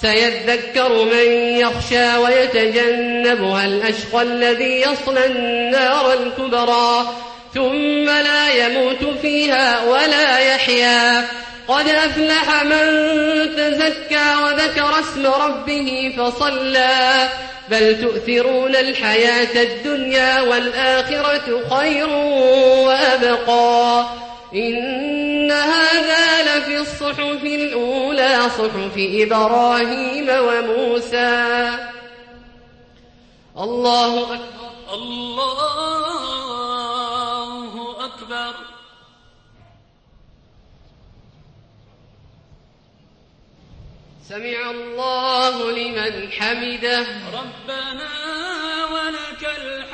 سيذكر من يخشى ويتجنبها الأشقى الذي يصلى النار الكبرى ثم لا يموت فيها ولا يحيا. قد أفلح من تزكى وذكر اسم ربه فصلى. بل تؤثرون الحياة الدنيا والآخرة خير وأبقى. هذا لفي الصحف الأولى صحف إبراهيم وموسى. الله أكبر. الله أكبر. سمع الله لمن حمده. ربنا ولك الحمد.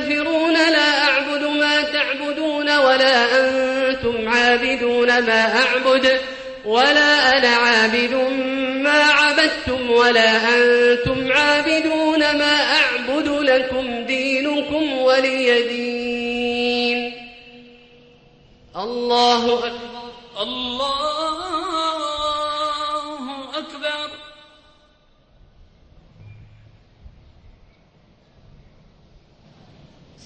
الكافرون لا أعبد ما تعبدون ولا أنتم عابدون ما أعبد ولا أنا عابد ما عبدتم ولا أنتم عابدون ما أعبد لكم دينكم ولي دين. الله أكبر. الله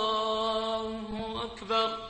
الله أكبر.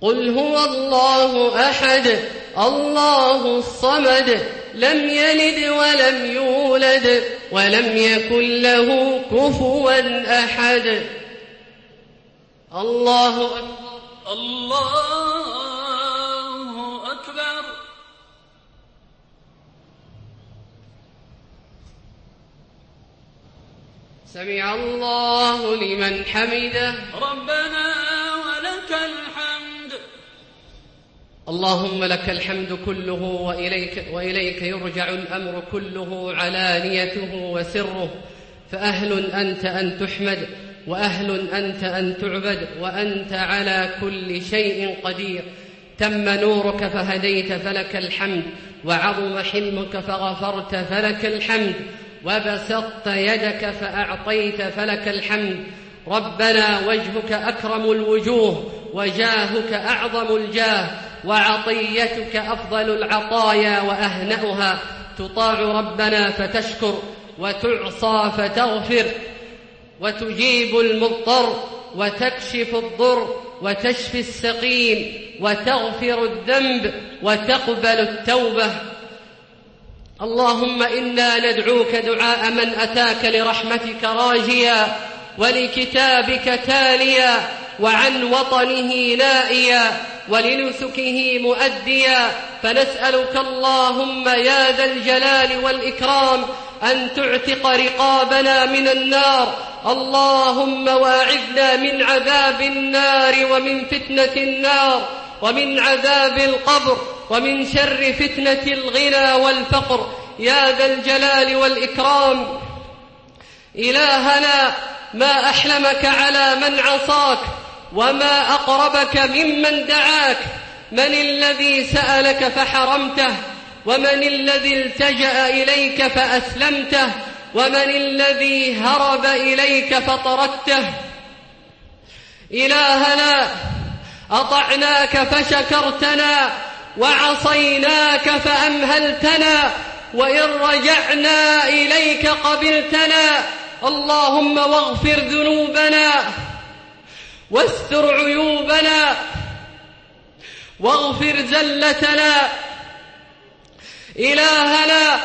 قل هو الله أحد الله الصمد لم يلد ولم يولد ولم يكن له كفوا أحد. الله أكبر. الله أكبر سمع الله لمن حمده. ربنا ولك الحمد. اللهم لك الحمد كله وإليك, وإليك يرجع الأمر كله علانيته وسره. فأهل أنت أن تحمد وأهل أنت أن تعبد وأنت على كل شيء قدير. تم نورك فهديت فلك الحمد وعظم حلمك فغفرت فلك الحمد. وبسطت يدك فأعطيت فلك الحمد. ربنا وجهك أكرم الوجوه وجاهك أعظم الجاه. وعطيتك أفضل العطايا وأهنأها. تطاع ربنا فتشكر وتعصى فتغفر وتجيب المضطر وتكشف الضر وتشفي السقيم وتغفر الذنب وتقبل التوبة. اللهم إنا ندعوك دعاء من أتاك لرحمتك راجيا ولكتابك تاليا وعن وطنه نائيا. ولنسكه مؤديا فنسألك اللهم يا ذا الجلال والإكرام أن تعتق رقابنا من النار. اللهم واعذنا من عذاب النار ومن فتنة النار ومن عذاب القبر ومن شر فتنة الغنى والفقر. يا ذا الجلال والإكرام إلهنا ما أحلمك على من عصاك. وما أقربك ممن دعاك من الذي سألك فحرمته ومن الذي التجأ إليك فأسلمته ومن الذي هرب إليك فطردته. إلهنا أطعناك فشكرتنا وعصيناك فأمهلتنا وإن رجعنا إليك قبلتنا اللهم واغفر ذنوبنا. واستر عيوبنا واغفر زلتنا إلهنا.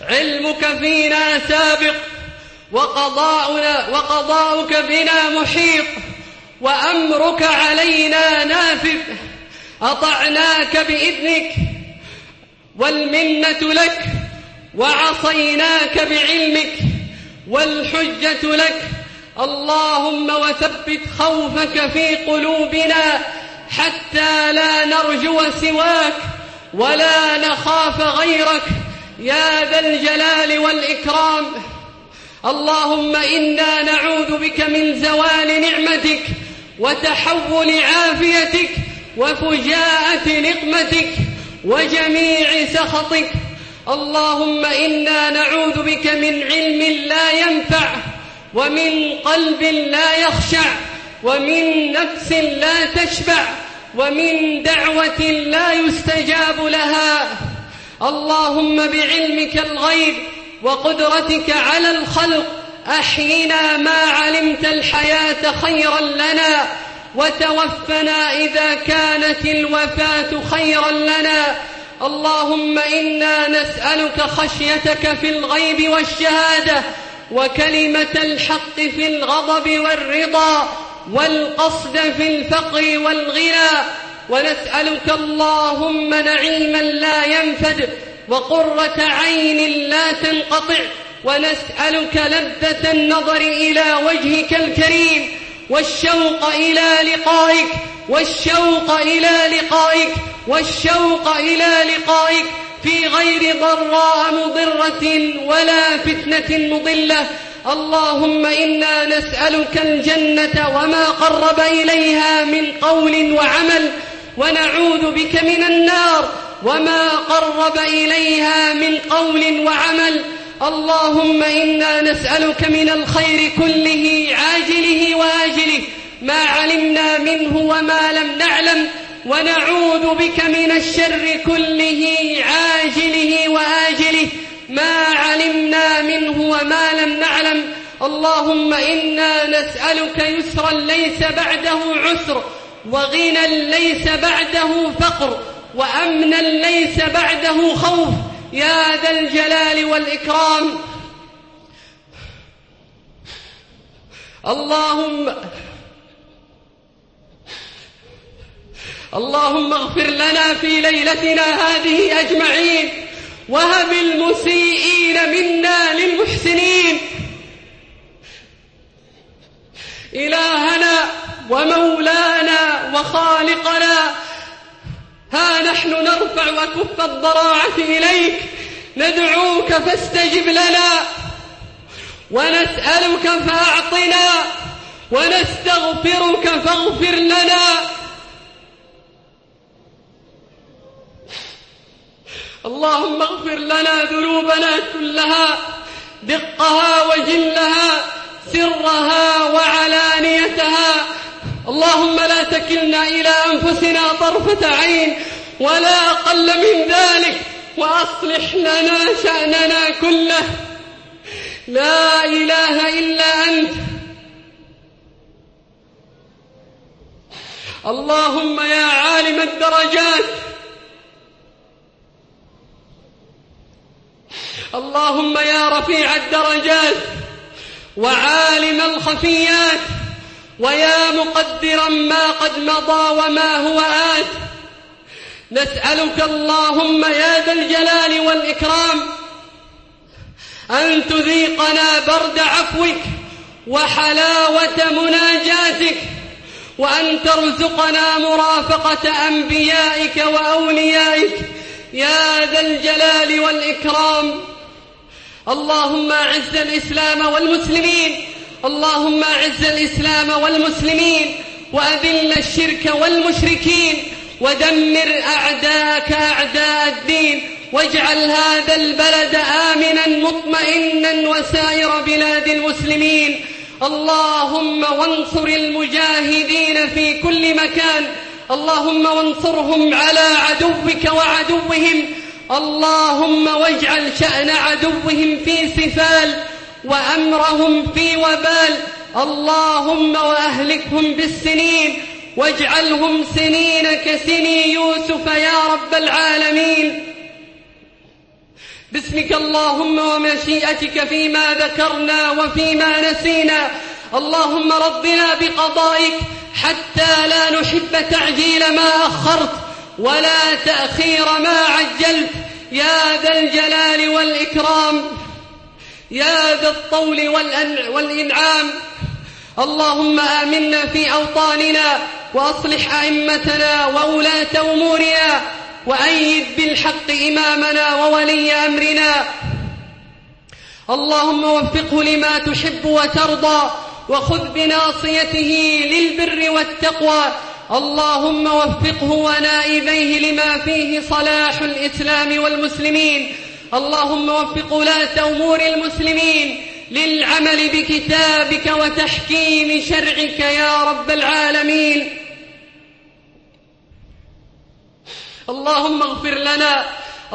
علمك فينا سابق وقضاؤنا وقضاؤك بنا محيط وأمرك علينا نافذ. أطعناك بإذنك والمنة لك وعصيناك بعلمك والحجة لك اللهم وثبت خوفك في قلوبنا حتى لا نرجو سواك ولا نخاف غيرك. يا ذا الجلال والإكرام. اللهم إنا نعوذ بك من زوال نعمتك وتحول عافيتك وفجاءة نقمتك وجميع سخطك. اللهم إنا نعوذ بك من علم لا ينفع ومن قلب لا يخشع ومن نفس لا تشبع ومن دعوة لا يستجاب لها. اللهم بعلمك الغيب وقدرتك على الخلق أحينا ما علمت الحياة خيرا لنا وتوفنا إذا كانت الوفاة خيرا لنا. اللهم إنا نسألك خشيتك في الغيب والشهادة وكلمة الحق في الغضب والرضا والقصد في الفقر والغنى ونسألك اللهم نعيما لا ينفد وقرة عين لا تنقطع ونسألك لذة النظر إلى وجهك الكريم والشوق إلى لقائك والشوق إلى لقائك والشوق إلى لقائك في غير ضراء مضرة ولا فتنة مضلة. اللهم إنا نسألك الجنة وما قرب إليها من قول وعمل ونعوذ بك من النار وما قرب إليها من قول وعمل. اللهم إنا نسألك من الخير كله عاجله وآجله ما علمنا منه وما لم نعلم. ونعوذ بك من الشر كله عاجله وآجله. ما علمنا منه وما لم نعلم. اللهم إنا نسألك يسرا ليس بعده عسر وغنى ليس بعده فقر وأمنا ليس بعده خوف. يا ذا الجلال والإكرام. اللهم اللهم اغفر لنا في ليلتنا هذه أجمعين. وهب المسيئين منا للمحسنين. إلهنا ومولانا وخالقنا. ها نحن نرفع وكف الضراعة إليك. ندعوك فاستجب لنا. ونسألك فأعطنا. ونستغفرك فاغفر لنا. اللهم اغفر لنا ذنوبنا كلها دقها وجلها سرها وعلانيتها. اللهم لا تكلنا إلى أنفسنا طرفة عين ولا أقل من ذلك وأصلح لنا شأننا كله. لا إله إلا أنت. اللهم يا عالم الدرجات اللهم يا رفيع الدرجات وعالم الخفيات ويا مقدرا ما قد مضى وما هو آت نسألك اللهم يا ذا الجلال والإكرام أن تذيقنا برد عفوك وحلاوة مناجاتك وأن ترزقنا مرافقة أنبيائك وأوليائك يا ذا الجلال والإكرام اللهم أعز الإسلام والمسلمين. اللهم أعز الإسلام والمسلمين. وأذل الشرك والمشركين. ودمر أعداءك أعداء الدين. واجعل هذا البلد آمنا مطمئنا وسائر بلاد المسلمين. اللهم وانصر المجاهدين في كل مكان. اللهم وانصرهم على عدوك وعدوهم. اللهم واجعل شأن عدوهم في سفال وأمرهم في وبال. اللهم وأهلكهم بالسنين. واجعلهم سنين كسني يوسف يا رب العالمين. باسمك اللهم ومشيئتك فيما ذكرنا وفيما نسينا. اللهم رضنا بقضائك حتى لا نحب تعجيل ما أخرت. ولا تأخير ما عجلت. يا ذا الجلال والإكرام يا ذا الطول والإنعام. اللهم آمنا في أوطاننا وأصلح أئمتنا وولاة أمورنا وأيد بالحق إمامنا وولي أمرنا. اللهم وفقه لما تحب وترضى وخذ بناصيته للبر والتقوى. اللهم وفقه ونائبيه لما فيه صلاح الإسلام والمسلمين. اللهم وفق ولاة أمور المسلمين. للعمل بكتابك وتحكيم شرعك يا رب العالمين. اللهم اغفر لنا.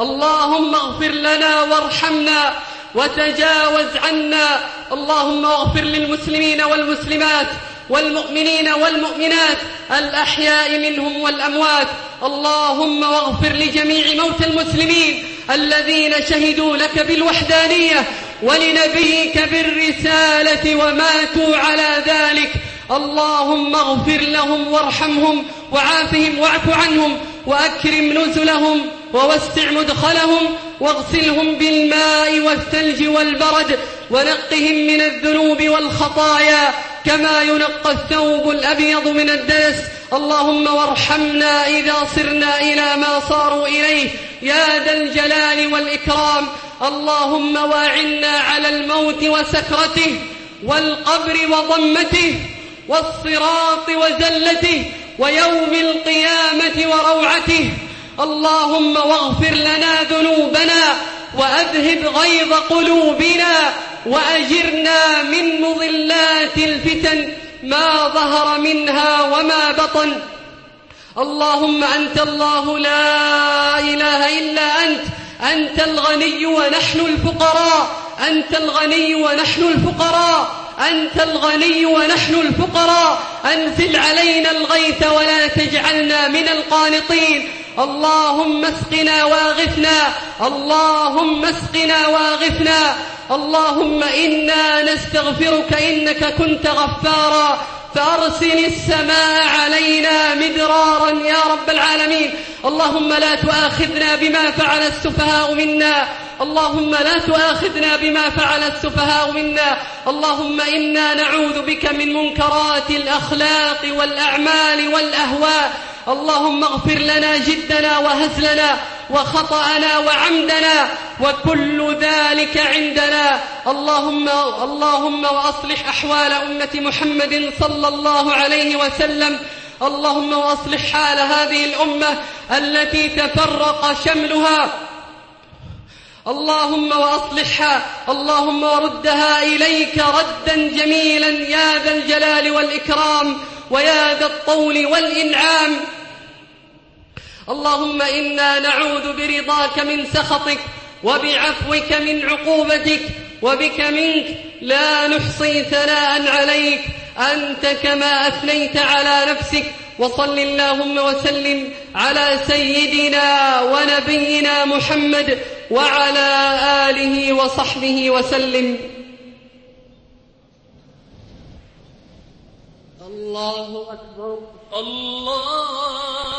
اللهم اغفر لنا وارحمنا وتجاوز عنا. اللهم اغفر للمسلمين والمسلمات. والمؤمنين والمؤمنات الأحياء منهم والأموات. اللهم واغفر لجميع موتى المسلمين الذين شهدوا لك بالوحدانية ولنبيك بالرسالة وماتوا على ذلك. اللهم اغفر لهم وارحمهم وعافهم واعف عنهم وأكرم نزلهم ووسع مدخلهم واغسلهم بالماء والثلج والبرد ونقهم من الذنوب والخطايا. كما ينقى الثوب الأبيض من الدنس اللهم وارحمنا إذا صرنا إلى ما صاروا إليه. يا ذا الجلال والإكرام. اللهم واعنا على الموت وسكرته والقبر وضمته والصراط وزلته ويوم القيامة وروعته. اللهم واغفر لنا ذنوبنا وأذهب غيظ قلوبنا. وأجرنا من مضلات الفتن ما ظهر منها وما بطن. اللهم أنت الله لا إله إلا أنت. أنت الغني ونحن الفقراء. أنت الغني ونحن الفقراء. أنت الغني ونحن الفقراء. أنزل علينا الغيث ولا تجعلنا من القانطين. اللهم اسقنا واغثنا. اللهم اسقنا واغثنا. اللهم إنا نستغفرك إنك كنت غفارا فأرسل السماء علينا مدرارا يا رب العالمين. اللهم لا تؤاخذنا بما فعل السفهاء منا. اللهم لا تؤاخذنا بما فعل السفهاء منا. اللهم إنا نعوذ بك من منكرات الأخلاق والأعمال والأهواء. اللهم اغفر لنا جدنا وهزلنا وخطأنا وعمدنا وكل ذلك عندنا. اللهم اللهم وأصلح أحوال أمة محمد صلى الله عليه وسلم. اللهم وأصلح حال هذه الأمة التي تفرق شملها. اللهم وأصلحها اللهم وردها إليك ردا جميلا يا ذا الجلال والإكرام ويا ذا الطول والإنعام. اللهم إنا نعوذ برضاك من سخطك وبعفوك من عقوبتك وبك منك. لا نحصي ثناء عليك. أنت كما أثنيت على نفسك. وصل اللهم وسلم على سيدنا ونبينا محمد وعلى آله وصحبه وسلم. الله أكبر. الله